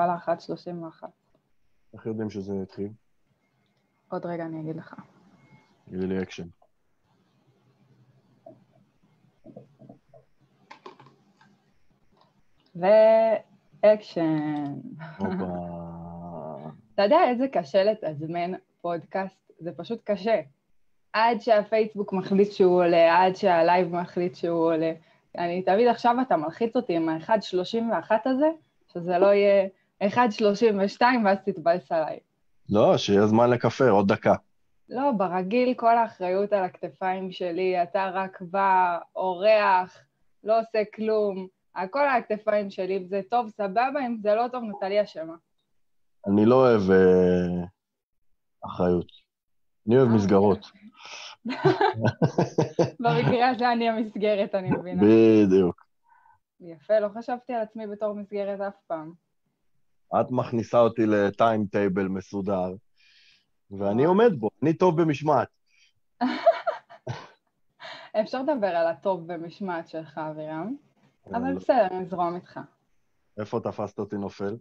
וואלה, 1.31. איך יודעים שזה התחיל? עוד רגע אני אגיד לך. תגידי לי אקשן. ואקשן. אתה יודע איזה קשה לתזמן פודקאסט? זה פשוט קשה. עד שהפייסבוק מחליט שהוא עולה, עד שהלייב מחליט שהוא עולה. אני תמיד עכשיו אתה מלחיץ אותי עם ה-1.31 הזה, שזה לא יהיה 1.32 ואז תתבאס עליי. לא, שיהיה זמן לקפה, עוד דקה. לא, ברגיל כל האחריות על הכתפיים שלי, אתה רק בא, אורח, לא עושה כלום, הכל על הכתפיים שלי, זה טוב, סבבה, אם זה לא טוב, נטלי אשמה. אני לא אוהב אה, אחריות. אני אוהב אה, מסגרות. במקרה הזה אני המסגרת, אני מבינה. בדיוק. יפה, לא חשבתי על עצמי בתור מסגרת אף פעם. את מכניסה אותי לטיים טייבל מסודר, ואני. עומד בו, אני טוב במשמעת. אפשר לדבר על הטוב במשמעת שלך, אבירם, אבל אה, בסדר, נזרום איתך. איפה תפסת אותי נופל?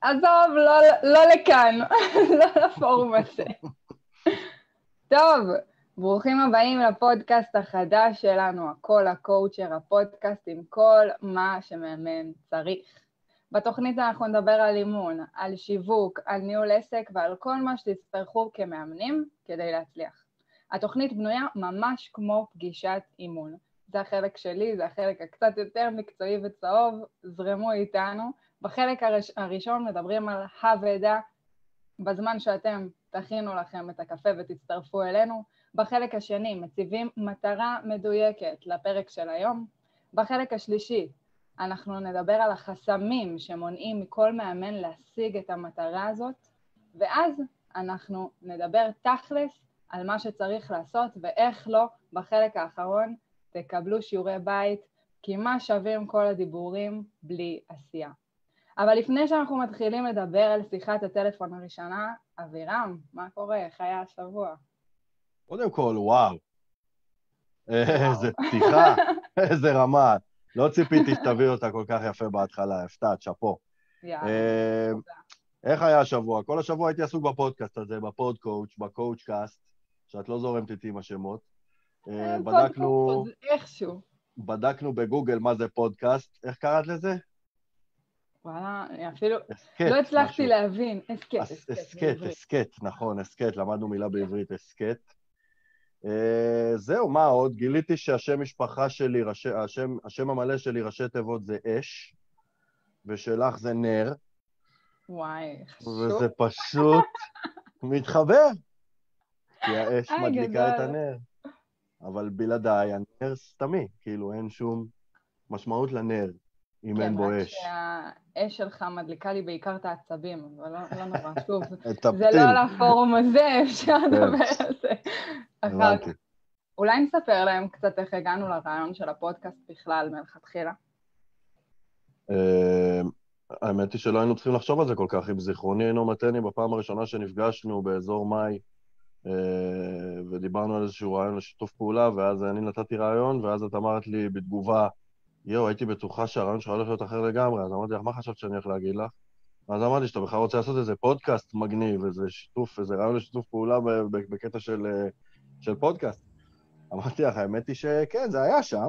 עזוב, לא, לא לכאן, לא לפורום הזה. טוב, ברוכים הבאים לפודקאסט החדש שלנו, הכל הקואוצ'ר, הפודקאסט עם כל מה שמאמן צריך. בתוכנית אנחנו נדבר על אימון, על שיווק, על ניהול עסק ועל כל מה שתצטרכו כמאמנים כדי להצליח. התוכנית בנויה ממש כמו פגישת אימון. זה החלק שלי, זה החלק הקצת יותר מקצועי וצהוב, זרמו איתנו. בחלק הראש, הראשון מדברים על הוועדה, בזמן שאתם תכינו לכם את הקפה ותצטרפו אלינו. בחלק השני מציבים מטרה מדויקת לפרק של היום. בחלק השלישי אנחנו נדבר על החסמים שמונעים מכל מאמן להשיג את המטרה הזאת, ואז אנחנו נדבר תכלס על מה שצריך לעשות ואיך לא בחלק האחרון תקבלו שיעורי בית, כי מה שווים כל הדיבורים בלי עשייה. אבל לפני שאנחנו מתחילים לדבר על שיחת הטלפון הראשונה, אבירם, מה קורה? איך היה השבוע? קודם כל, וואו. איזה פתיחה, איזה רמה. לא ציפיתי שתביא אותה כל כך יפה בהתחלה, הפתעת, שאפו. אה, איך היה השבוע? כל השבוע הייתי עסוק בפודקאסט הזה, ב pod coach, ב coach cast, שאת לא זורמת איתי עם השמות. אה, אה, בדקנו, איכשהו. בדקנו בגוגל מה זה פודקאסט, איך קראת לזה? וואלה, אפילו. לא הצלחתי. להבין. הסכת, הס- הסכת. הסכת. הסכת, נכון, הסכת, למדנו מילה בעברית, הסכת. אה, זהו, מה עוד? גיליתי שהשם משפחה שלי, ראשי- השם, השם המלא שלי, ראשי תיבות זה אש, ושלך זה נר, וואי, חשוב. וזה פשוט מתחבר, כי האש מדליקה את. הנר. אבל בלעדיי, הנר סתמי, כאילו אין שום משמעות לנר אם אין בו כן, רק אש. שהאש שלך מדליקה לי בעיקר את העצבים, אבל לא לא נורא, שוב. זה לא לפורום הזה, אפשר לדבר על זה. הבנתי. אולי נספר להם קצת איך הגענו לרעיון של הפודקאסט בכלל מלכתחילה. אה, האמת היא שלא היינו צריכים לחשוב על זה כל כך. אם זיכרוני אינו מתני, בפעם הראשונה שנפגשנו באזור מאי, אה, ודיברנו על איזשהו רעיון לשיתוף פעולה, ואז אני נתתי רעיון, ואז את אמרת לי בתגובה, יואו, הייתי בטוחה שהרעיון שלך הולך להיות אחר לגמרי, אז אמרתי לך, מה חשבת שאני הולך להגיד לך? אז אמרתי שאתה בכלל רוצה לעשות איזה פודקאסט מגניב, איזה שיתוף, איזה רעיון לשיתוף פעולה בקטע של, אה, של פודקאסט. אמרתי לך, האמת היא שכן, זה היה שם.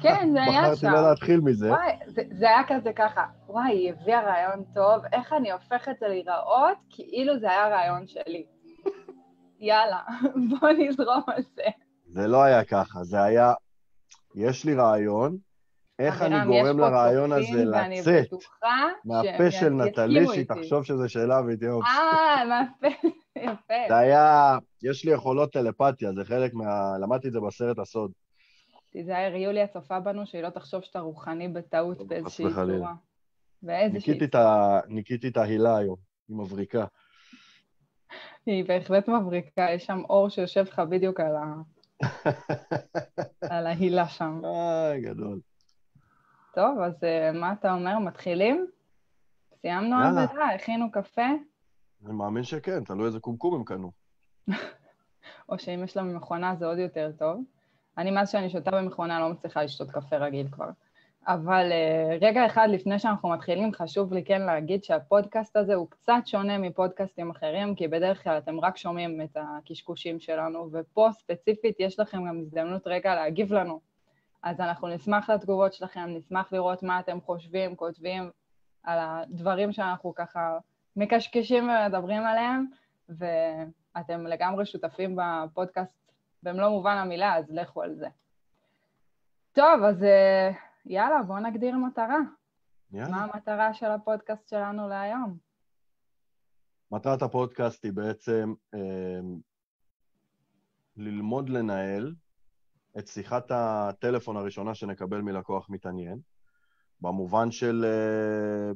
כן, זה היה בחרתי שם. לא להתחיל מזה. וואי, זה, זה היה כזה ככה, וואי, היא הביאה רעיון טוב, איך אני הופכת את זה להיראות כאילו זה היה רעיון שלי. יאללה, בוא נזרום על זה. זה לא היה ככה, זה היה, יש לי רעיון, איך אני גורם לרעיון הזה לצאת מהפה של נטלי, שהיא. תחשוב שזו שאלה והיא תהיה... אה, מהפה, יפה. זה היה, יש לי יכולות טלפתיה, זה חלק מה... למדתי את זה בסרט הסוד. תיזהר, יוליה צופה בנו, שהיא לא תחשוב שאתה רוחני בטעות חס באיזושהי וחלילה. צורה. באיזושהי ניקיתי את ה- ניקיתי את ההילה היום, היא מבריקה. היא בהחלט מבריקה, יש שם אור שיושב לך בדיוק על, ה... על ההילה שם. איי, גדול. טוב, אז אה, מה אתה אומר, מתחילים? סיימנו. עבודה, הכינו קפה, אני מאמין שכן, תלוי איזה קומקום הם קנו. או שאם יש להם מכונה זה עוד יותר טוב. אני, מאז שאני שותה במכונה, לא מצליחה לשתות קפה רגיל כבר. אבל uh, רגע אחד לפני שאנחנו מתחילים, חשוב לי כן להגיד שהפודקאסט הזה הוא קצת שונה מפודקאסטים אחרים, כי בדרך כלל אתם רק שומעים את הקשקושים שלנו, ופה ספציפית יש לכם גם הזדמנות רגע להגיב לנו. אז אנחנו נשמח לתגובות שלכם, נשמח לראות מה אתם חושבים, כותבים על הדברים שאנחנו ככה מקשקשים ומדברים עליהם, ואתם לגמרי שותפים בפודקאסט במלוא מובן המילה, אז לכו על זה. טוב, אז אה, יאללה, בואו נגדיר מטרה. יאללה. מה המטרה של הפודקאסט שלנו להיום? מטרת הפודקאסט היא בעצם אה, ללמוד לנהל את שיחת הטלפון הראשונה שנקבל מלקוח מתעניין, במובן של אה,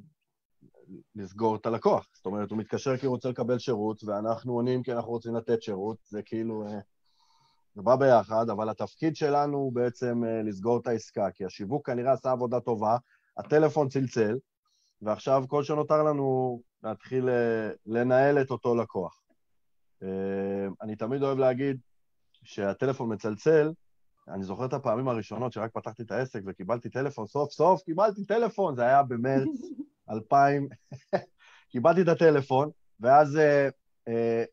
לסגור את הלקוח. זאת אומרת, הוא מתקשר כי הוא רוצה לקבל שירות, ואנחנו עונים כי אנחנו רוצים לתת שירות, זה כאילו... אה, זה בא ביחד, אבל התפקיד שלנו הוא בעצם אה, לסגור את העסקה, כי השיווק כנראה עשה עבודה טובה, הטלפון צלצל, ועכשיו כל שנותר לנו להתחיל אה, לנהל את אותו לקוח. אני תמיד אוהב להגיד שהטלפון מצלצל, אני זוכר את הפעמים הראשונות שרק פתחתי את העסק וקיבלתי טלפון, סוף סוף קיבלתי טלפון, זה היה במרץ 2000, קיבלתי את הטלפון, ואז אה, אה,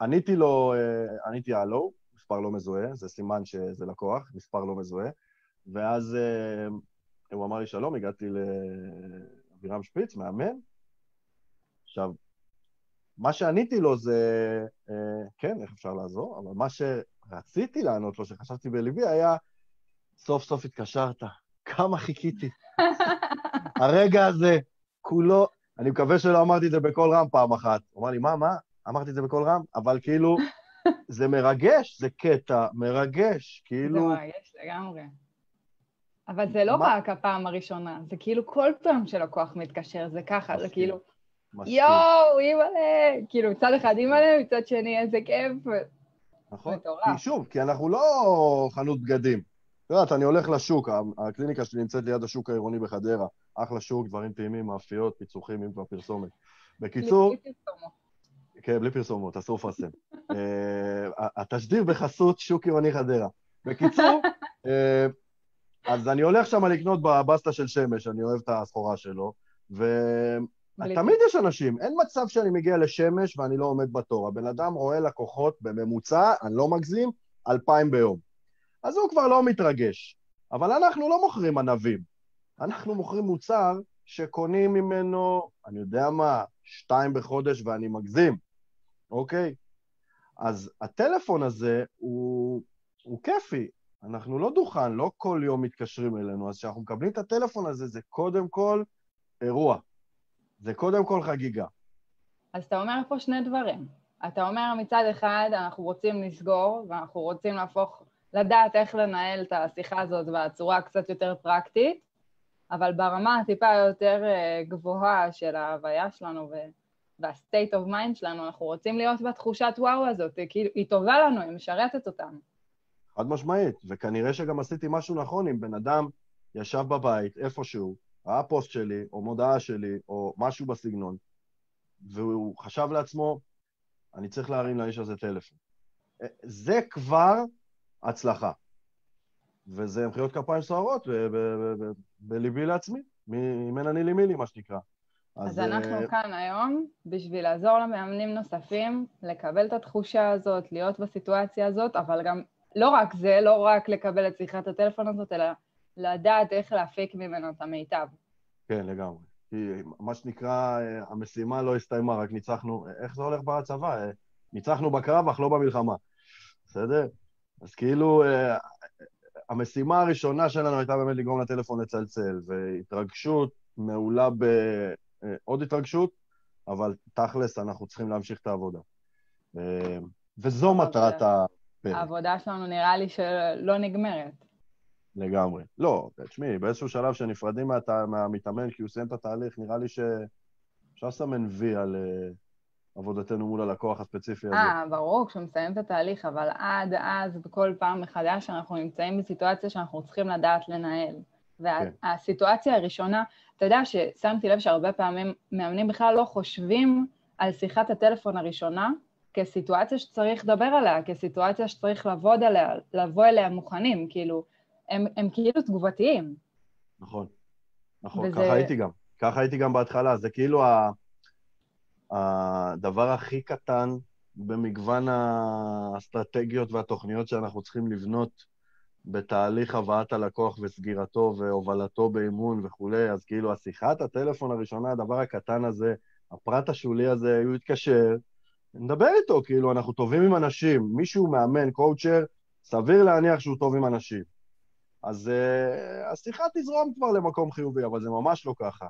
עניתי לו, אה, עניתי הלו, מספר לא מזוהה, זה סימן שזה לקוח, מספר לא מזוהה, ואז אה, הוא אמר לי שלום, הגעתי לאבירם שפיץ, מאמן. עכשיו, מה שעניתי לו זה, אה, כן, איך אפשר לעזור, אבל מה שרציתי לענות לו, שחשבתי בליבי, היה, סוף סוף התקשרת, כמה חיכיתי. הרגע הזה, כולו, אני מקווה שלא אמרתי את זה בקול רם פעם אחת. הוא אמר לי, מה, מה? אמרתי את זה בקול רם? אבל כאילו, זה מרגש, זה קטע מרגש, כאילו... זה מרגש לגמרי. אבל זה לא מה? רק הפעם הראשונה, זה כאילו כל פעם שלקוח מתקשר, זה ככה, מסכים. זה כאילו... יואו, אימא'לה! כאילו, מצד אחד אימא'לה, מצד שני איזה כיף. נכון, מטורף. כי שוב, כי אנחנו לא חנות בגדים. את יודעת, אני הולך לשוק, הקליניקה שלי נמצאת ליד השוק העירוני בחדרה. אחלה שוק, דברים טעימים, מאפיות, פיצוחים, אם כבר פרסומת. בקיצור... כן, בלי פרסומות, אסור לפרסם. אה, התשדיר בחסות שוק עירוני חדרה. בקיצור, אה, אז אני הולך שם לקנות בבסטה של שמש, אני אוהב את הסחורה שלו, ותמיד יש אנשים, אין מצב שאני מגיע לשמש ואני לא עומד בתור. הבן אדם רואה לקוחות בממוצע, אני לא מגזים, אלפיים ביום. אז הוא כבר לא מתרגש. אבל אנחנו לא מוכרים ענבים, אנחנו מוכרים מוצר שקונים ממנו, אני יודע מה, שתיים בחודש ואני מגזים, אוקיי? אז הטלפון הזה הוא, הוא כיפי. אנחנו לא דוכן, לא כל יום מתקשרים אלינו, אז כשאנחנו מקבלים את הטלפון הזה, זה קודם כל אירוע. זה קודם כל חגיגה. אז אתה אומר פה שני דברים. אתה אומר מצד אחד, אנחנו רוצים לסגור, ואנחנו רוצים להפוך, לדעת איך לנהל את השיחה הזאת בצורה קצת יותר פרקטית, אבל ברמה הטיפה יותר אה, גבוהה של ההוויה שלנו וה-state of mind שלנו, אנחנו רוצים להיות בתחושת וואו הזאת, כי היא טובה לנו, היא משרתת אותנו. חד משמעית, וכנראה שגם עשיתי משהו נכון אם בן אדם ישב בבית, איפשהו, ראה פוסט שלי, או מודעה שלי, או משהו בסגנון, והוא חשב לעצמו, אני צריך להרים לאיש הזה טלפון. אה, זה כבר הצלחה. וזה מחיאות כפיים סוערות בליבי לעצמי, אם אני לי מילי, מה שנקרא. אז, אז אנחנו uh... כאן היום בשביל לעזור למאמנים נוספים לקבל את התחושה הזאת, להיות בסיטואציה הזאת, אבל גם לא רק זה, לא רק לקבל את שיחת הטלפון הזאת, אלא לדעת איך להפיק ממנו את המיטב. כן, לגמרי. כי מה שנקרא, אה, המשימה לא הסתיימה, רק ניצחנו, איך זה הולך בצבא? אה, ניצחנו בקרב, אך לא במלחמה. בסדר? אז כאילו, המשימה הראשונה שלנו הייתה באמת לגרום לטלפון לצלצל, והתרגשות מעולה בעוד התרגשות, אבל תכלס, אנחנו צריכים להמשיך את העבודה. אה, וזו מטרת הפרק. העבודה שלנו נראה לי שלא נגמרת. לגמרי. לא, תשמעי, באיזשהו שלב שנפרדים מהמתאמן כי הוא סיים את התהליך, נראה לי שאפשר לסמן וי על... עבודתנו מול הלקוח הספציפי הזה. אה, ברור, כשהוא מסיים את התהליך, אבל עד אז, בכל פעם מחדש, אנחנו נמצאים בסיטואציה שאנחנו צריכים לדעת לנהל. והסיטואציה כן. הראשונה, אתה יודע ששמתי לב שהרבה פעמים מאמנים בכלל לא חושבים על שיחת הטלפון הראשונה כסיטואציה שצריך לדבר עליה, כסיטואציה שצריך לעבוד עליה, לבוא אליה מוכנים, כאילו, הם, הם כאילו תגובתיים. נכון. נכון, וזה- ככה הייתי גם. ככה הייתי גם בהתחלה. זה כאילו ה- הדבר הכי קטן במגוון האסטרטגיות והתוכניות שאנחנו צריכים לבנות בתהליך הבאת הלקוח וסגירתו והובלתו באימון וכולי, אז כאילו השיחת הטלפון הראשונה, הדבר הקטן הזה, הפרט השולי הזה, הוא יתקשר, נדבר איתו, כאילו, אנחנו טובים עם אנשים. מישהו מאמן, קואוצ'ר, סביר להניח שהוא טוב עם אנשים. אז uh, השיחה תזרום כבר למקום חיובי, אבל זה ממש לא ככה.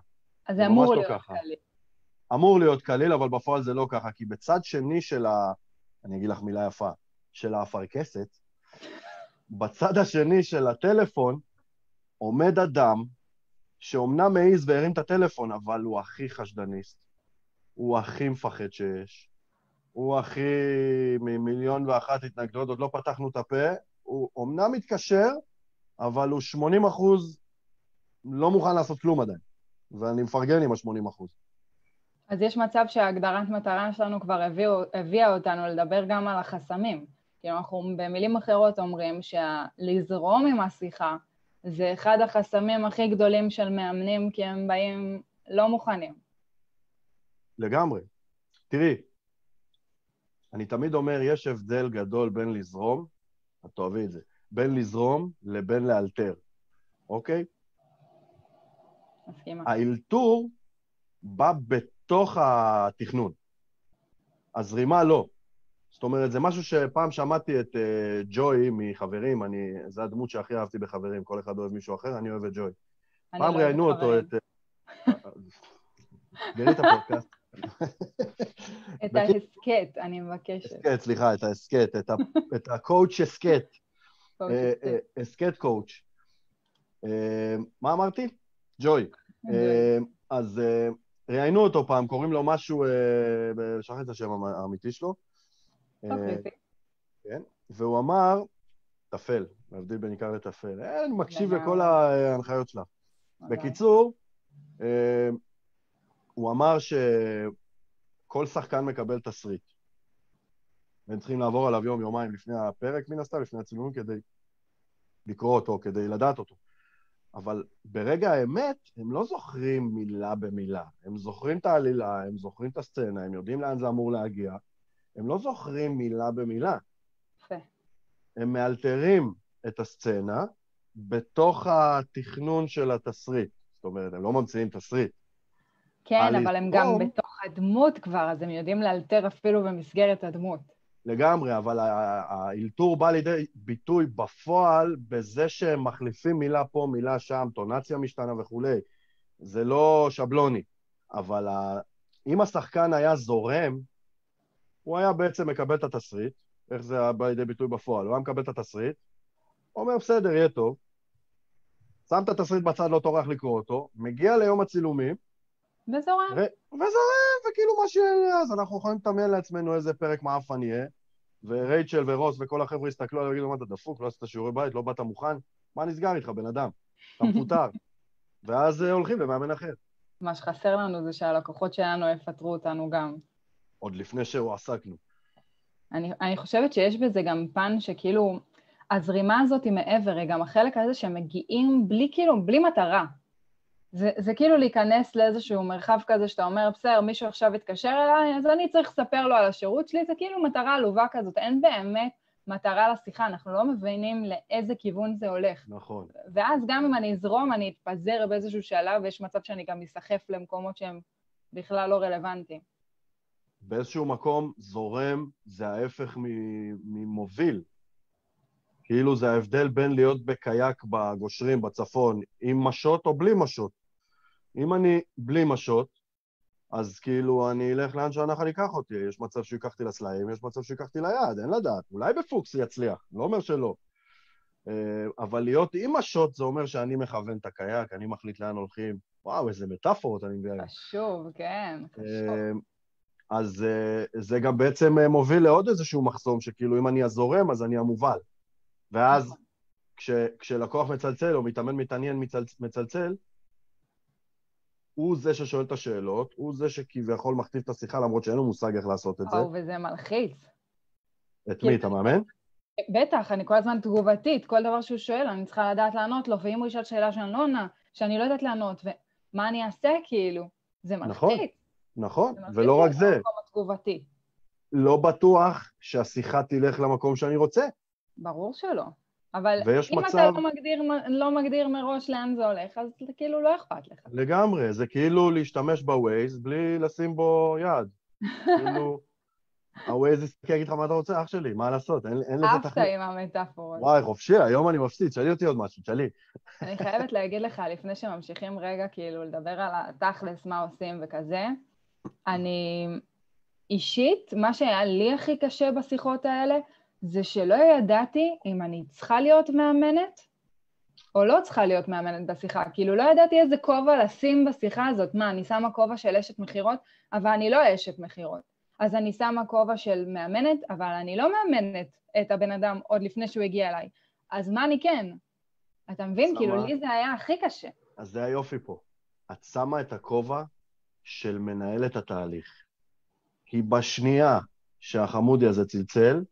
אז זה אמור לא להיות ככה. אמור להיות קליל, אבל בפועל זה לא ככה, כי בצד שני של ה... אני אגיד לך מילה יפה, של האפרכסת, בצד השני של הטלפון עומד אדם שאומנם מעז והרים את הטלפון, אבל הוא הכי חשדניסט, הוא הכי מפחד שיש, הוא הכי ממיליון ואחת התנגדות, עוד לא פתחנו את הפה, הוא אומנם מתקשר, אבל הוא 80 אחוז לא מוכן לעשות כלום עדיין, ואני מפרגן עם ה-80 אחוז. אז יש מצב שהגדרת מטרה שלנו כבר הביאו, הביאה אותנו לדבר גם על החסמים. כאילו אנחנו במילים אחרות אומרים שלזרום עם השיחה זה אחד החסמים הכי גדולים של מאמנים, כי הם באים לא מוכנים. לגמרי. תראי, אני תמיד אומר, יש הבדל גדול בין לזרום, את תאהבי את זה, בין לזרום לבין לאלתר, אוקיי? מסכימה. האלתור בא בתוך התכנון. הזרימה לא. זאת אומרת, זה משהו שפעם שמעתי את uh, ג'וי מחברים, אני, זו הדמות שהכי אהבתי בחברים, כל אחד אוהב מישהו אחר, אני אוהב את ג'וי. פעם לא ראיינו אותו. את... סגרי את הפודקאסט. את ההסכת, אני מבקשת. הסכת, סליחה, את ההסכת, את הקואוצ' הסכת. אה, אה, הסכת קואוצ'. אה, מה אמרתי? ג'וי. אה, אז אה, ראיינו אותו פעם, קוראים לו משהו, אה, שכחתי את השם האמיתי שלו, אה, קריטי. והוא אמר, טפל, להבדיל בין עיקר לטפל. אה, אני מקשיב. לכל ההנחיות שלך. בקיצור, אה, הוא אמר שכל שחקן מקבל תסריט. והם צריכים לעבור עליו יום-יומיים לפני הפרק, מן הסתם, לפני הצילומים, כדי לקרוא אותו, כדי לדעת אותו. אבל ברגע האמת, הם לא זוכרים מילה במילה. הם זוכרים את העלילה, הם זוכרים את הסצנה, הם יודעים לאן זה אמור להגיע. הם לא זוכרים מילה במילה. יפה. הם מאלתרים את הסצנה בתוך התכנון של התסריט. זאת אומרת, הם לא ממציאים תסריט. כן, אבל הם גם בתוך הדמות כבר, אז הם יודעים לאלתר אפילו במסגרת הדמות. לגמרי, אבל האלתור בא לידי ביטוי בפועל בזה שהם מחליפים מילה פה, מילה שם, טונציה משתנה וכולי. זה לא שבלוני. אבל ה... אם השחקן היה זורם, הוא היה בעצם מקבל את התסריט, איך זה בא לידי ביטוי בפועל? הוא היה מקבל את התסריט, אומר, בסדר, יהיה טוב, שם את התסריט בצד, לא טורח לקרוא אותו, מגיע ליום הצילומים, וזורם. ו- וזורם, וכאילו מה שיהיה, אז אנחנו יכולים לדמיין לעצמנו איזה פרק מעפן יהיה, ורייצ'ל ורוס וכל החבר'ה יסתכלו עליו ויגידו, מה אתה דפוק, לא עשית שיעורי בית, לא באת מוכן, מה נסגר איתך, בן אדם? אתה מפוטר. ואז אה, הולכים למאמן אחר. מה שחסר לנו זה שהלקוחות שלנו יפטרו אותנו גם. עוד לפני שהועסקנו. אני, אני חושבת שיש בזה גם פן שכאילו, הזרימה הזאת היא מעבר, היא גם החלק הזה שהם מגיעים בלי כאילו, בלי מטרה. זה, זה כאילו להיכנס לאיזשהו מרחב כזה שאתה אומר, בסדר, מישהו עכשיו יתקשר אליי, אז אני צריך לספר לו על השירות שלי, זה כאילו מטרה עלובה כזאת, אין באמת מטרה לשיחה, אנחנו לא מבינים לאיזה כיוון זה הולך. נכון. ואז גם אם אני אזרום, אני אתפזר באיזשהו שלב, ויש מצב שאני גם אסחף למקומות שהם בכלל לא רלוונטיים. באיזשהו מקום זורם זה ההפך ממוביל. כאילו זה ההבדל בין להיות בקייק בגושרים בצפון עם משות או בלי משות. אם אני בלי משות, אז כאילו אני אלך לאן שהנחל ייקח אותי. יש מצב שהוא ייקח אותי לסלעים, יש מצב שהוא ייקח אותי ליד, אין לדעת. אולי בפוקס יצליח, לא אומר שלא. אה, אבל להיות עם משות זה אומר שאני מכוון את הקייק, אני מחליט לאן הולכים. וואו, איזה מטאפורות אני מבין. חשוב, כן, חשוב. אה, אז אה, זה גם בעצם מוביל לעוד איזשהו מחסום, שכאילו אם אני הזורם, אז אני המובל. ואז נכון. כש, כשלקוח מצלצל או מתאמן מתעניין מצל, מצלצל, הוא זה ששואל את השאלות, הוא זה שכביכול מכתיב את השיחה, למרות שאין לו מושג איך לעשות את זה. וואו, וזה מלחיץ. את מי, כן. את המאמן? בטח, אני כל הזמן תגובתית, כל דבר שהוא שואל, אני צריכה לדעת לענות לו, ואם הוא ישאל שאלה שאני לא עונה, שאני לא יודעת לענות, ומה אני אעשה כאילו? זה מלחיץ. נכון, נכון, ולא רק זה, התגובתי. לא בטוח שהשיחה תלך למקום שאני רוצה. ברור שלא. אבל אם מצב- אתה לא מגדיר, לא מגדיר מראש לאן זה הולך, אז כאילו לא אכפת לך. לגמרי, זה כאילו להשתמש בווייז בלי לשים בו יד. כאילו, הווייז יסתכל, יגיד לך מה אתה רוצה, אח שלי, מה לעשות, אין, אין לזה אהבת תכלית. עם המטאפורות. וואי, חופשי, היום אני מפסיד, תשאלי אותי עוד משהו, תשאלי. אני חייבת להגיד לך, לפני שממשיכים רגע, כאילו, לדבר על התכלס, מה עושים וכזה, אני אישית, מה שהיה לי הכי קשה בשיחות האלה, זה שלא ידעתי אם אני צריכה להיות מאמנת או לא צריכה להיות מאמנת בשיחה. כאילו, לא ידעתי איזה כובע לשים בשיחה הזאת. מה, אני שמה כובע של אשת מכירות, אבל אני לא אשת מכירות. אז אני שמה כובע של מאמנת, אבל אני לא מאמנת את הבן אדם עוד לפני שהוא הגיע אליי. אז מה אני כן? אתה מבין? שמה- כאילו, לי זה היה הכי קשה. אז זה היופי פה. את שמה את הכובע של מנהלת התהליך. כי בשנייה שהחמודי הזה צלצל,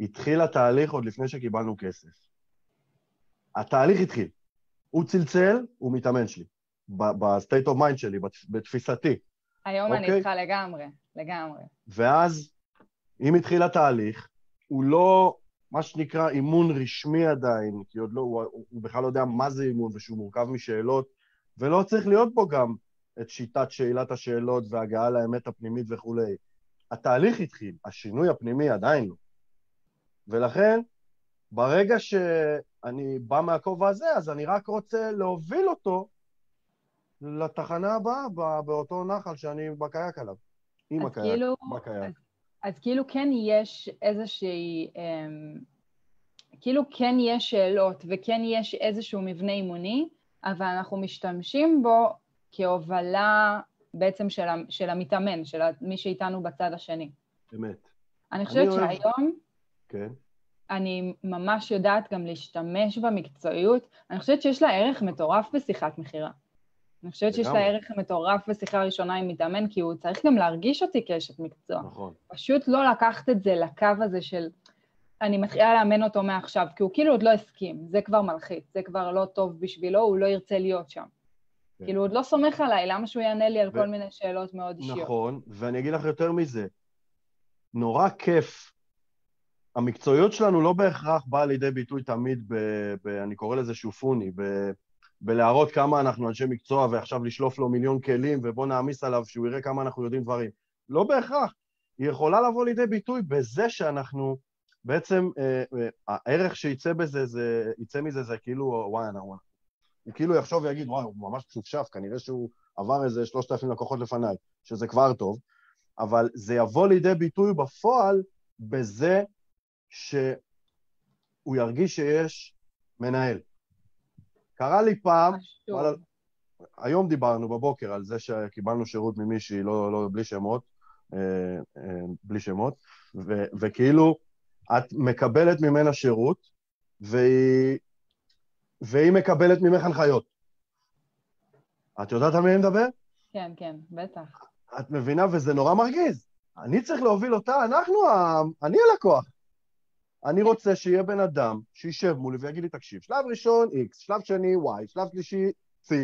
התחיל התהליך עוד לפני שקיבלנו כסף. התהליך התחיל. הוא צלצל, הוא מתאמן שלי. ב- ב-state of mind שלי, בתפ- בתפיסתי. היום אני אוקיי. איתך לגמרי, לגמרי. ואז, אם התחיל התהליך, הוא לא, מה שנקרא, אימון רשמי עדיין, כי עוד לא, הוא, הוא בכלל לא יודע מה זה אימון, ושהוא מורכב משאלות, ולא צריך להיות בו גם את שיטת שאלת השאלות והגעה לאמת הפנימית וכולי. התהליך התחיל, השינוי הפנימי עדיין לא. ולכן, ברגע שאני בא מהכובע הזה, אז אני רק רוצה להוביל אותו לתחנה הבאה, ב- באותו נחל שאני בקייק עליו. עם הקייק, כאילו, בקייק. אז, אז כאילו כן יש איזושהי, אמ, כאילו כן יש שאלות וכן יש איזשהו מבנה אימוני, אבל אנחנו משתמשים בו כהובלה בעצם של, המתאמן, של מי שאיתנו בצד השני. אמת. אני חושבת אוהב- שהיום כן. אני ממש יודעת גם להשתמש במקצועיות. אני חושבת שיש לה ערך מטורף בשיחת מכירה. אני חושבת שיש לה. ערך מטורף בשיחה ראשונה עם מתאמן, כי הוא צריך גם להרגיש אותי כאשת מקצוע. נכון. פשוט לא לקחת את זה לקו הזה של אני מתחילה לאמן אותו מעכשיו, כי הוא כאילו עוד לא הסכים, זה כבר מלחיץ, זה כבר לא טוב בשבילו, הוא לא ירצה להיות שם. כן. כאילו, הוא עוד לא סומך עליי, למה שהוא יענה לי על ו- כל מיני שאלות מאוד אישיות? נכון, ואני אגיד לך יותר מזה, נורא כיף. המקצועיות שלנו לא בהכרח באה לידי ביטוי תמיד ב... ב אני קורא לזה שופוני, ב, בלהראות כמה אנחנו אנשי מקצוע ועכשיו לשלוף לו מיליון כלים ובוא נעמיס עליו שהוא יראה כמה אנחנו יודעים דברים. לא בהכרח. היא יכולה לבוא לידי ביטוי בזה שאנחנו בעצם, אה, אה, הערך שיצא בזה, זה, יצא מזה זה כאילו, וואי, אנחנו... הוא כאילו יחשוב ויגיד, וואי, הוא ממש משופשף, כנראה שהוא עבר איזה שלושת אלפים לקוחות לפניי, שזה כבר טוב, אבל זה יבוא לידי ביטוי בפועל בזה שהוא ירגיש שיש מנהל. קרה לי פעם, משהו. וואלה, היום דיברנו בבוקר על זה שקיבלנו שירות ממישהי, לא, לא, בלי שמות, אה, אה, בלי שמות, ו, וכאילו את מקבלת ממנה שירות, והיא, והיא מקבלת ממך הנחיות. את יודעת על מי אני מדבר? כן, כן, בטח. את מבינה? וזה נורא מרגיז. אני צריך להוביל אותה, אנחנו, ה... אני הלקוח. אני רוצה שיהיה בן אדם שישב מולי ויגיד לי, תקשיב, שלב ראשון X, שלב שני Y, שלב שלישי C.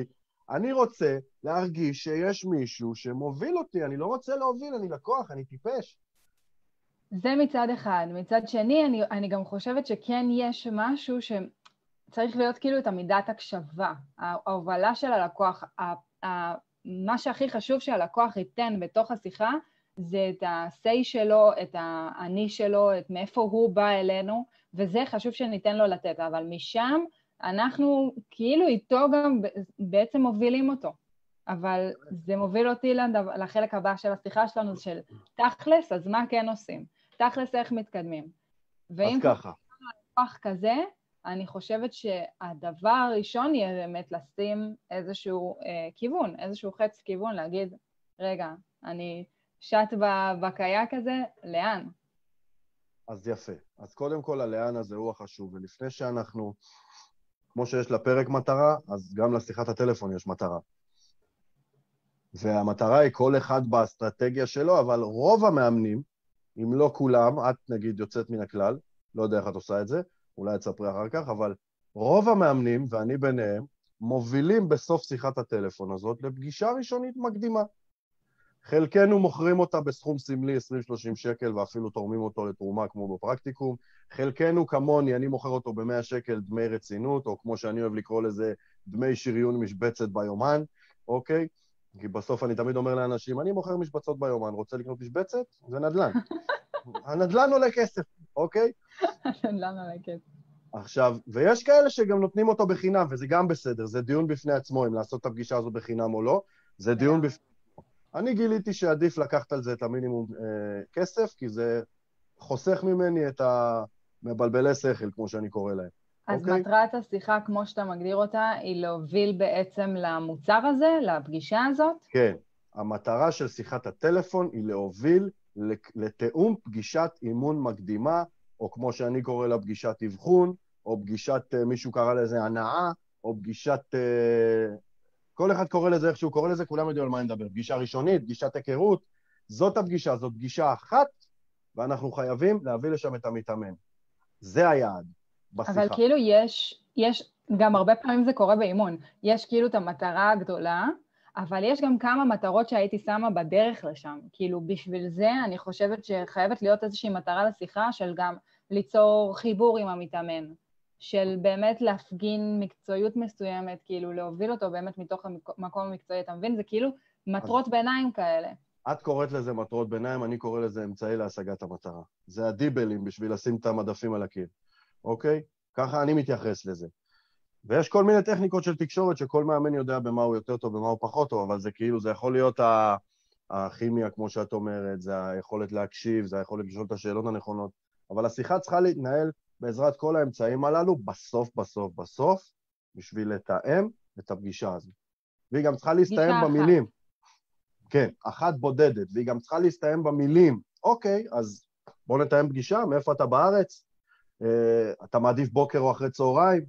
אני רוצה להרגיש שיש מישהו שמוביל אותי, אני לא רוצה להוביל, אני לקוח, אני טיפש. זה מצד אחד. מצד שני, אני, אני גם חושבת שכן יש משהו שצריך להיות כאילו את המידת הקשבה. ההובלה של הלקוח, ה- ה- מה שהכי חשוב שהלקוח ייתן בתוך השיחה, זה את ה-say שלו, את האני שלו, את מאיפה הוא בא אלינו, וזה חשוב שניתן לו לתת. אבל משם אנחנו כאילו איתו גם בעצם מובילים אותו. אבל זה מוביל אותי לחלק הבא של השיחה שלנו, של תכלס, אז מה כן עושים? תכלס, איך מתקדמים? אז ואם ככה, כוח כזה, אני חושבת שהדבר הראשון יהיה באמת לשים איזשהו אה, כיוון, איזשהו חץ כיוון, להגיד, רגע, אני שט בקייק הזה, לאן? אז יפה. אז קודם כל, הלאן הזה הוא החשוב, ולפני שאנחנו, כמו שיש לפרק מטרה, אז גם לשיחת הטלפון יש מטרה. והמטרה היא כל אחד באסטרטגיה שלו, אבל רוב המאמנים, אם לא כולם, את נגיד יוצאת מן הכלל, לא יודע איך את עושה את זה, אולי תספרי אחר כך, אבל רוב המאמנים, ואני ביניהם, מובילים בסוף שיחת הטלפון הזאת לפגישה ראשונית מקדימה. חלקנו מוכרים אותה בסכום סמלי 20-30 שקל ואפילו תורמים אותו לתרומה כמו בפרקטיקום. חלקנו כמוני, אני מוכר אותו ב-100 שקל דמי רצינות, או כמו שאני אוהב לקרוא לזה, דמי שריון משבצת ביומן, אוקיי? כי בסוף אני תמיד אומר לאנשים, אני מוכר משבצות ביומן, רוצה לקנות משבצת? זה נדל"ן. הנדל"ן עולה כסף, אוקיי? הנדל"ן עולה כסף. עכשיו, ויש כאלה שגם נותנים אותו בחינם, וזה גם בסדר, זה דיון בפני עצמו אם לעשות את הפגישה הזו בחינם או לא, זה דיון בפני עצמו. אני גיליתי שעדיף לקחת על זה את המינימום אה, כסף, כי זה חוסך ממני את המבלבלי שכל, כמו שאני קורא להם. אז אוקיי? מטרת השיחה, כמו שאתה מגדיר אותה, היא להוביל בעצם למוצר הזה, לפגישה הזאת? כן. המטרה של שיחת הטלפון היא להוביל לתיאום פגישת אימון מקדימה, או כמו שאני קורא לה, פגישת אבחון, או פגישת, אה, מישהו קרא לזה הנאה, או פגישת... אה, כל אחד קורא לזה איך שהוא קורא לזה, כולם יודעים על מה אני מדבר. פגישה ראשונית, פגישת היכרות, זאת הפגישה, זאת פגישה אחת, ואנחנו חייבים להביא לשם את המתאמן. זה היעד בשיחה. אבל כאילו יש, יש, גם הרבה פעמים זה קורה באימון, יש כאילו את המטרה הגדולה, אבל יש גם כמה מטרות שהייתי שמה בדרך לשם. כאילו, בשביל זה אני חושבת שחייבת להיות איזושהי מטרה לשיחה של גם ליצור חיבור עם המתאמן, של באמת להפגין מקצועיות מסוימת, כאילו להוביל אותו באמת מתוך המקום המקצועי, אתה מבין? זה כאילו מטרות ביניים כאלה. את קוראת לזה מטרות ביניים, אני קורא לזה אמצעי להשגת המטרה. זה הדיבלים בשביל לשים את המדפים על הקיר, אוקיי? ככה אני מתייחס לזה. ויש כל מיני טכניקות של תקשורת שכל מאמן יודע במה הוא יותר טוב, במה הוא פחות טוב, אבל זה כאילו, זה יכול להיות הכימיה, כמו שאת אומרת, זה היכולת להקשיב, זה היכולת לשאול את השאלות הנכונות, אבל השיחה צריכה להתנהל בעזרת כל האמצעים הללו, בסוף, בסוף, בסוף, בשביל לתאם את הפגישה הזו. והיא גם צריכה להסתיים במילים. כן, אחת בודדת, והיא גם צריכה להסתיים במילים. אוקיי, אז בוא נתאם פגישה, מאיפה אתה בארץ? אה, אתה מעדיף בוקר או אחרי צהריים?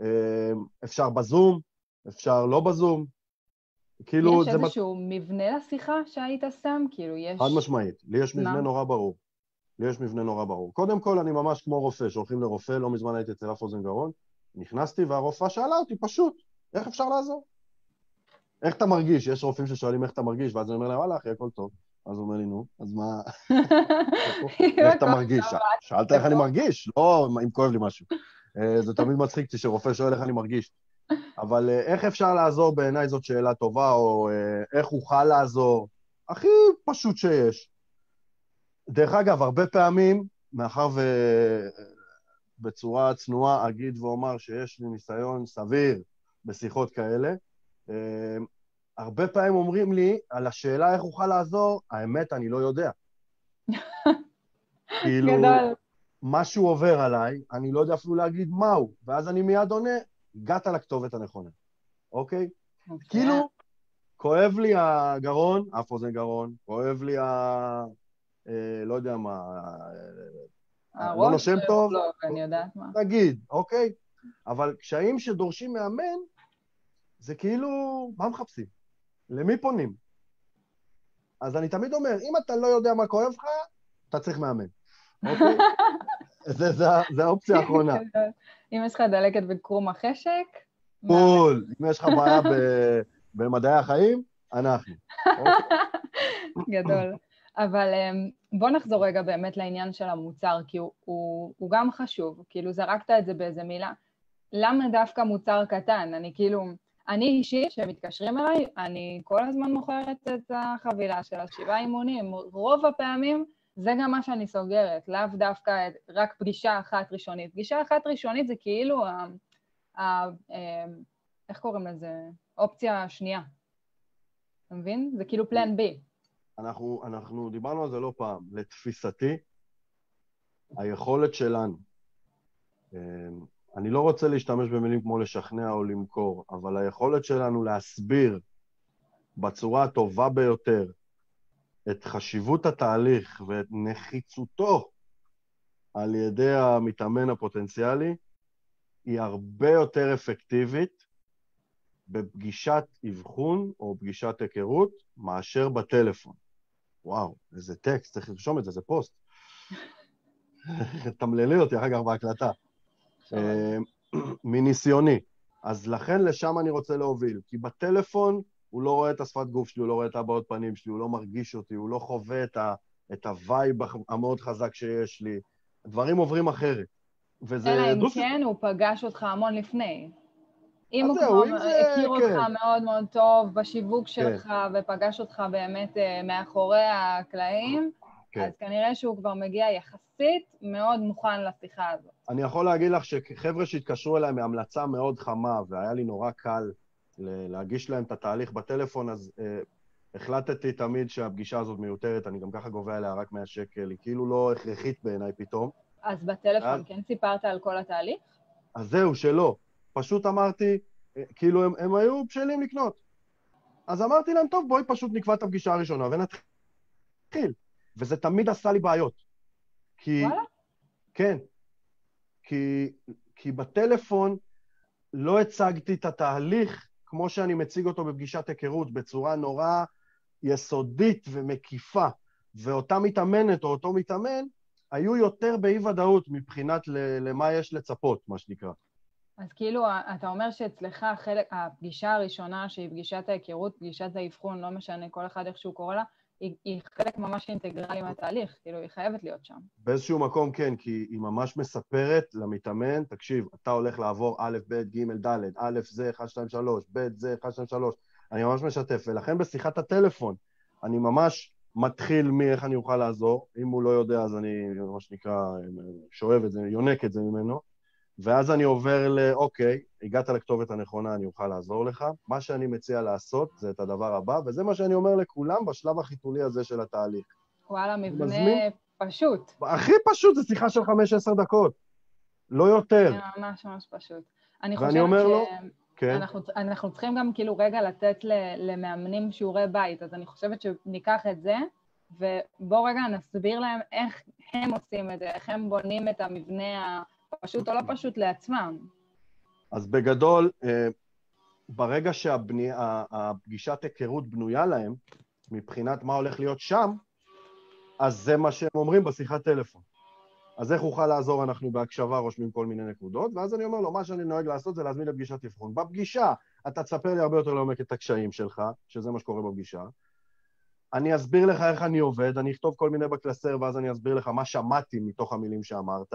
אה, אפשר בזום, אפשר לא בזום. כאילו, יש איזשהו מת... מבנה לשיחה שהיית שם? כאילו, יש... חד משמעית. לי יש מבנה מה? נורא ברור. לי יש מבנה נורא ברור. קודם כל, אני ממש כמו רופא, שהולכים לרופא, לא מזמן הייתי אצל אף אוזן גרון, נכנסתי והרופאה שאלה אותי, פשוט, איך אפשר לעזור? איך אתה מרגיש? יש רופאים ששואלים איך אתה מרגיש, ואז אני אומר להם, וואלה, אחי, הכל טוב. אז הוא אומר לי, נו, אז מה... איך אתה מרגיש? שאלת איך אני מרגיש, לא אם כואב לי משהו. אה, זה תמיד מצחיק אותי שרופא שואל איך אני מרגיש. אבל אה, איך אפשר לעזור בעיניי זאת שאלה טובה, או אה, איך אוכל לעזור? הכי פשוט שיש. דרך אגב, הרבה פעמים, מאחר ובצורה צנועה אגיד ואומר שיש לי ניסיון סביר בשיחות כאלה, הרבה פעמים אומרים לי, על השאלה איך אוכל לעזור, האמת, אני לא יודע. כאילו, גדול. משהו עובר עליי, אני לא יודע אפילו להגיד מהו, ואז אני מיד עונה, הגעת לכתובת הנכונה, אוקיי? Okay. אוקיי. כאילו, כואב לי הגרון, אף אוזן גרון, כואב לי. אה, לא יודע מה... אה, לא נושם טוב? לא, אני יודעת מה. תגיד, אוקיי? אבל קשיים שדורשים מאמן, זה כאילו, מה מחפשים? למי פונים? אז אני תמיד אומר, אם אתה לא יודע מה כואב לך, אתה צריך מאמן. אוקיי? זה, זה, זה האופציה האחרונה. אם יש לך דלקת בקרום החשק... בול. אם יש לך בעיה במדעי החיים, אנחנו. גדול. אבל אמ, בוא נחזור רגע באמת לעניין של המוצר, כי הוא, הוא, הוא גם חשוב. כאילו, זרקת את זה באיזה מילה. למה דווקא מוצר קטן? אני כאילו... אני אישית, כשמתקשרים אליי, אני כל הזמן מוכרת את החבילה של השבעה אימונים. רוב הפעמים זה גם מה שאני סוגרת, לאו דווקא רק פגישה אחת ראשונית. פגישה אחת ראשונית זה כאילו, ה, ה, אמ, איך קוראים לזה? אופציה שנייה. אתה מבין? זה כאילו פלן בי. אנחנו, אנחנו דיברנו על זה לא פעם. לתפיסתי, היכולת שלנו, אמ, אני לא רוצה להשתמש במילים כמו לשכנע או למכור, אבל היכולת שלנו להסביר בצורה הטובה ביותר את חשיבות התהליך ואת נחיצותו על ידי המתאמן הפוטנציאלי, היא הרבה יותר אפקטיבית בפגישת אבחון או פגישת היכרות מאשר בטלפון. וואו, איזה טקסט, צריך לרשום את זה, זה פוסט. תמללי אותי אחר כך בהקלטה. אה, מניסיוני, אז לכן לשם אני רוצה להוביל. כי בטלפון הוא לא רואה את השפת גוף שלי, הוא לא רואה את הבעות פנים שלי, הוא לא מרגיש אותי, הוא לא חווה את, ה, את ה vibe המאוד חזק שיש לי. דברים עוברים אחרת. וזה... אלא אם דוס... כן, הוא פגש אותך המון לפני. אם הוא כבר הכיר כן. אותך מאוד מאוד טוב בשיווק כן. שלך כן. ופגש אותך באמת אה, מאחורי הקלעים, כן. אז כנראה שהוא כבר מגיע יחסית מאוד מוכן לשיחה הזאת. אני יכול להגיד לך שחבר'ה שהתקשרו אליי מהמלצה מאוד חמה, והיה לי נורא קל להגיש להם את התהליך בטלפון, אז אה, החלטתי תמיד שהפגישה הזאת מיותרת, אני גם ככה גובה עליה רק 100 שקל, היא כאילו לא הכרחית בעיניי פתאום. אז בטלפון אז... כן סיפרת על כל התהליך? אז זהו, שלא. פשוט אמרתי, אה, כאילו הם, הם היו בשלים לקנות. אז אמרתי להם, טוב, בואי פשוט נקבע את הפגישה הראשונה ונתחיל. וזה תמיד עשה לי בעיות. כי... וואלה? כן. כי, כי בטלפון לא הצגתי את התהליך כמו שאני מציג אותו בפגישת היכרות, בצורה נורא יסודית ומקיפה. ואותה מתאמנת או אותו מתאמן היו יותר באי-ודאות מבחינת למה יש לצפות, מה שנקרא. אז כאילו, אתה אומר שאצלך חלק, הפגישה הראשונה, שהיא פגישת ההיכרות, פגישת האבחון, לא משנה, כל אחד איך שהוא קורא לה, היא, היא חלק ממש אינטגרלי מהתהליך, כאילו, היא חייבת להיות שם. באיזשהו מקום כן, כי היא ממש מספרת למתאמן, תקשיב, אתה הולך לעבור א', ב', ג', ד', א' זה 1, 2, 3, ב' זה 1, 2, 3, אני ממש משתף, ולכן בשיחת הטלפון, אני ממש מתחיל מאיך אני אוכל לעזור, אם הוא לא יודע אז אני, מה שנקרא, שואב את זה, יונק את זה ממנו, ואז אני עובר ל, אוקיי, הגעת לכתובת הנכונה, אני אוכל לעזור לך. מה שאני מציע לעשות זה את הדבר הבא, וזה מה שאני אומר לכולם בשלב החיתולי הזה של התהליך. וואלה, מבנה מזמין... פשוט. הכי פשוט, זה שיחה של 5-10 דקות. לא יותר. זה ממש ממש פשוט. אני חושבת ואני אומר ש... לו, כן. אנחנו, אנחנו צריכים גם כאילו רגע לתת למאמנים שיעורי בית, אז אני חושבת שניקח את זה, ובואו רגע נסביר להם איך הם עושים את זה, איך הם בונים את המבנה הפשוט או לא פשוט לעצמם. אז בגדול, אה, ברגע שהפגישת היכרות בנויה להם, מבחינת מה הולך להיות שם, אז זה מה שהם אומרים בשיחת טלפון. אז איך אוכל לעזור? אנחנו בהקשבה רושמים כל מיני נקודות, ואז אני אומר לו, מה שאני נוהג לעשות זה להזמין לפגישת אבחון. בפגישה אתה תספר לי הרבה יותר לעומק את הקשיים שלך, שזה מה שקורה בפגישה. אני אסביר לך איך אני עובד, אני אכתוב כל מיני בקלסר, ואז אני אסביר לך מה שמעתי מתוך המילים שאמרת,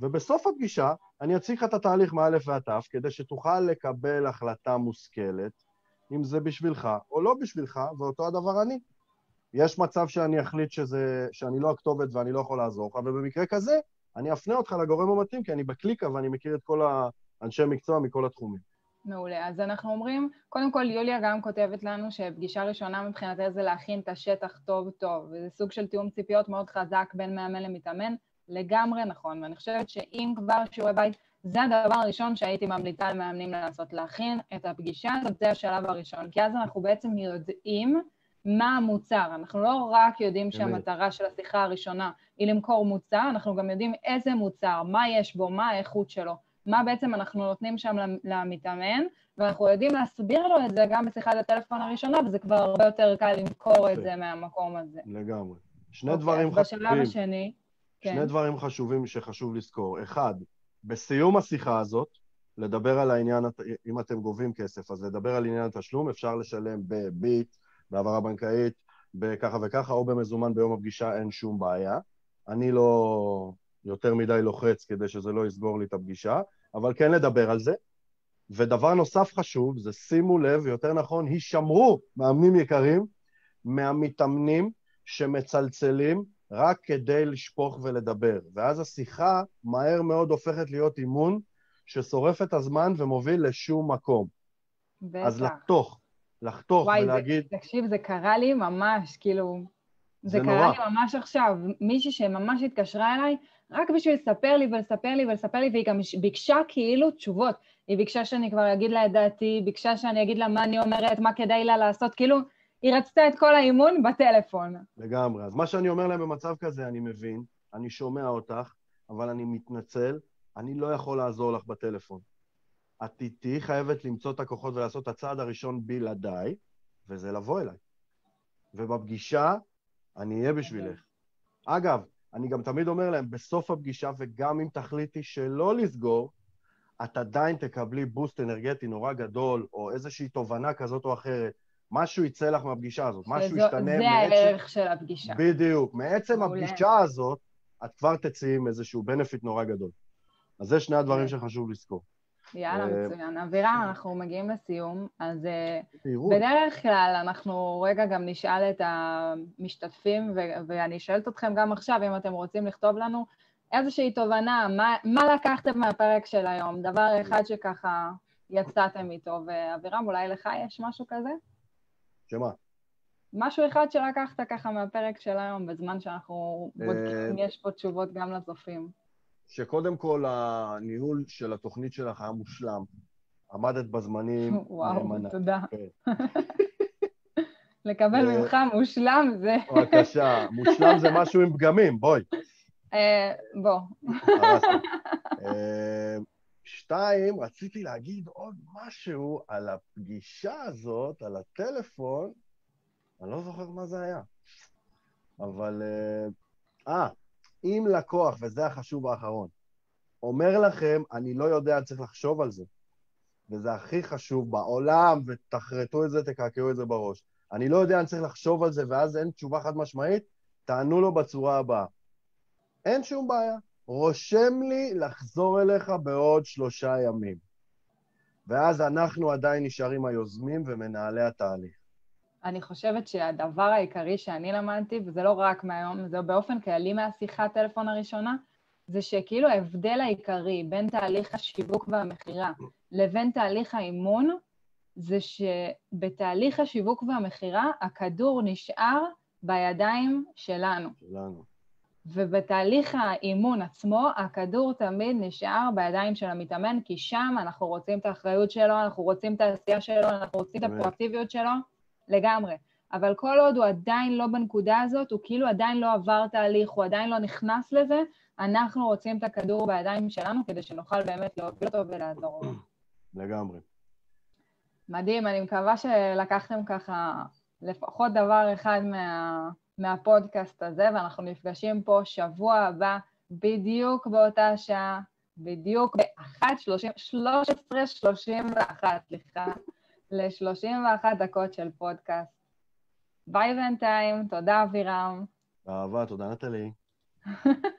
ובסוף הפגישה אני אציג לך את התהליך מאלף ועד תף, כדי שתוכל לקבל החלטה מושכלת, אם זה בשבילך או לא בשבילך, ואותו הדבר אני. יש מצב שאני אחליט שזה, שאני לא הכתובת ואני לא יכול לעזור לך, ובמקרה כזה, אני אפנה אותך לגורם המתאים, כי אני בקליקה ואני מכיר את כל האנשי מקצוע מכל התחומים. מעולה. אז אנחנו אומרים, קודם כל יוליה גם כותבת לנו שפגישה ראשונה מבחינתה זה להכין את השטח טוב טוב, וזה סוג של תיאום ציפיות מאוד חזק בין מאמן למתאמן, לגמרי נכון, ואני חושבת שאם כבר שיעורי בית, זה הדבר הראשון שהייתי ממליצה למאמנים לעשות, להכין את הפגישה הזאת, זה השלב הראשון, כי אז אנחנו בעצם יודעים מה המוצר. אנחנו לא רק יודעים שהמטרה של השיחה הראשונה היא למכור מוצר, אנחנו גם יודעים איזה מוצר, מה יש בו, מה האיכות שלו, מה בעצם אנחנו נותנים שם למתאמן, ואנחנו יודעים להסביר לו את זה גם בשיחת הטלפון הראשונה, וזה כבר הרבה יותר קל למכור את זה מהמקום הזה. לגמרי. שני okay, אוקיי, דברים חשובים. בשלב השני... כן. שני דברים חשובים שחשוב לזכור. אחד, בסיום השיחה הזאת, לדבר על העניין, אם אתם גובים כסף, אז לדבר על עניין התשלום, אפשר לשלם בביט, בהעברה בנקאית, בככה וככה, או במזומן ביום הפגישה, אין שום בעיה. אני לא יותר מדי לוחץ כדי שזה לא יסגור לי את הפגישה, אבל כן לדבר על זה. ודבר נוסף חשוב, זה שימו לב, יותר נכון, הישמרו, מאמנים יקרים, מהמתאמנים שמצלצלים רק כדי לשפוך ולדבר. ואז השיחה מהר מאוד הופכת להיות אימון ששורף את הזמן ומוביל לשום מקום. בטח. אז לחתוך, לחתוך וואי, ולהגיד... וואי, תקשיב, זה קרה לי ממש, כאילו... זה, זה קרה נורא. לי ממש עכשיו. מישהי שממש התקשרה אליי, רק בשביל לספר לי ולספר לי ולספר לי, והיא גם ביקשה כאילו תשובות. היא ביקשה שאני כבר אגיד לה את דעתי, ביקשה שאני אגיד לה מה אני אומרת, מה כדאי לה לעשות, כאילו... היא רצתה את כל האימון בטלפון. לגמרי. אז מה שאני אומר להם במצב כזה, אני מבין, אני שומע אותך, אבל אני מתנצל, אני לא יכול לעזור לך בטלפון. את תהיי חייבת למצוא את הכוחות ולעשות את הצעד הראשון בלעדיי, וזה לבוא אליי. ובפגישה, אני אהיה בשבילך. אגב, אני גם תמיד אומר להם, בסוף הפגישה, וגם אם תחליטי שלא לסגור, את עדיין תקבלי בוסט אנרגטי נורא גדול, או איזושהי תובנה כזאת או אחרת. משהו יצא לך מהפגישה הזאת, משהו ישתנה זה הערך של הפגישה. בדיוק. מעצם מעולה. הפגישה הזאת, את כבר תצאי עם איזשהו בנפיט נורא גדול. אז זה שני הדברים שחשוב לזכור. יאללה, אה, מצוין. אבירם, אנחנו מגיעים לסיום, אז אה, בדרך כלל אנחנו רגע גם נשאל את המשתתפים, ואני שואלת אתכם גם עכשיו, אם אתם רוצים לכתוב לנו איזושהי תובנה, מה, מה לקחתם מהפרק של היום? דבר אחד שככה יצאתם איתו, ואבירם, אולי לך יש משהו כזה? שמה? משהו אחד שלקחת ככה מהפרק של היום, בזמן שאנחנו בודקים אם יש פה תשובות גם לצופים. שקודם כל הניהול של התוכנית שלך היה מושלם. עמדת בזמנים וואו, נאמנה. תודה. כן. לקבל ממך מושלם זה... בבקשה, מושלם זה משהו עם פגמים, בואי. אה, בוא. אה, שתיים, רציתי להגיד עוד משהו על הפגישה הזאת, על הטלפון, אני לא זוכר מה זה היה. אבל... אה, אה אם לקוח, וזה החשוב האחרון, אומר לכם, אני לא יודע, צריך לחשוב על זה, וזה הכי חשוב בעולם, ותחרטו את זה, תקעקעו את זה בראש. אני לא יודע, אני צריך לחשוב על זה, ואז אין תשובה חד משמעית, תענו לו בצורה הבאה. אין שום בעיה. רושם לי לחזור אליך בעוד שלושה ימים. ואז אנחנו עדיין נשארים היוזמים ומנהלי התהליך. אני חושבת שהדבר העיקרי שאני למדתי, וזה לא רק מהיום, זה באופן כללי מהשיחת טלפון הראשונה, זה שכאילו ההבדל העיקרי בין תהליך השיווק והמכירה לבין תהליך האימון, זה שבתהליך השיווק והמכירה הכדור נשאר בידיים שלנו. שלנו. ובתהליך האימון עצמו, הכדור תמיד נשאר בידיים של המתאמן, כי שם אנחנו רוצים את האחריות שלו, אנחנו רוצים את העשייה שלו, אנחנו רוצים את הפרואקטיביות שלו, לגמרי. אבל כל עוד הוא עדיין לא בנקודה הזאת, הוא כאילו עדיין לא עבר תהליך, הוא עדיין לא נכנס לזה, אנחנו רוצים את הכדור בידיים שלנו כדי שנוכל באמת להוביל אותו ולעזור לו. לגמרי. מדהים, אני מקווה שלקחתם ככה לפחות דבר אחד מה... מהפודקאסט הזה, ואנחנו נפגשים פה שבוע הבא, בדיוק באותה שעה, בדיוק ב-1.13.31, סליחה, ל-31 דקות של פודקאסט. ביי בינתיים, תודה אבירם. אהבה, תודה נטלי.